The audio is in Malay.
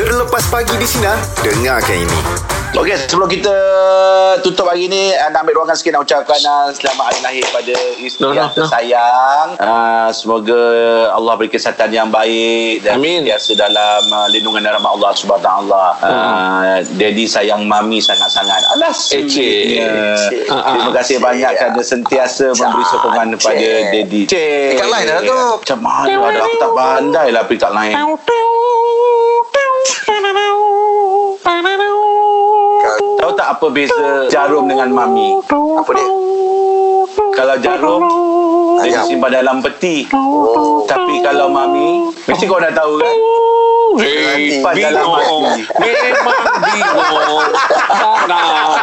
Terlepas pagi di Sinar, dengarkan ini. Okey, sebelum kita tutup hari ni, uh, nak ambil ruangan sikit nak ucapkan uh, selamat hari lahir pada isteri No, no, yang no. tersayang. Uh, semoga Allah beri kesihatan yang baik dan Amin. biasa dalam uh, lindungan dan rahmat Allah Subhanahu Wa Taala. Uh, Daddy sayang mami sangat-sangat. Alas. Eh, cik. sweetnya. Ah, ah. Terima kasih banyak kerana sentiasa memberi sokongan kepada Daddy. Cik. Kat line dah tu. Macam mana ada aku tak pandai lah pergi kat line. Tahu tak apa beza jarum dengan mami? Apa dia? Kalau jarum dia simpan dalam peti. Oh. Tapi kalau mami, mesti kau dah tahu kan? Simpan dalam bingung. hati. Memang bingung. Tak.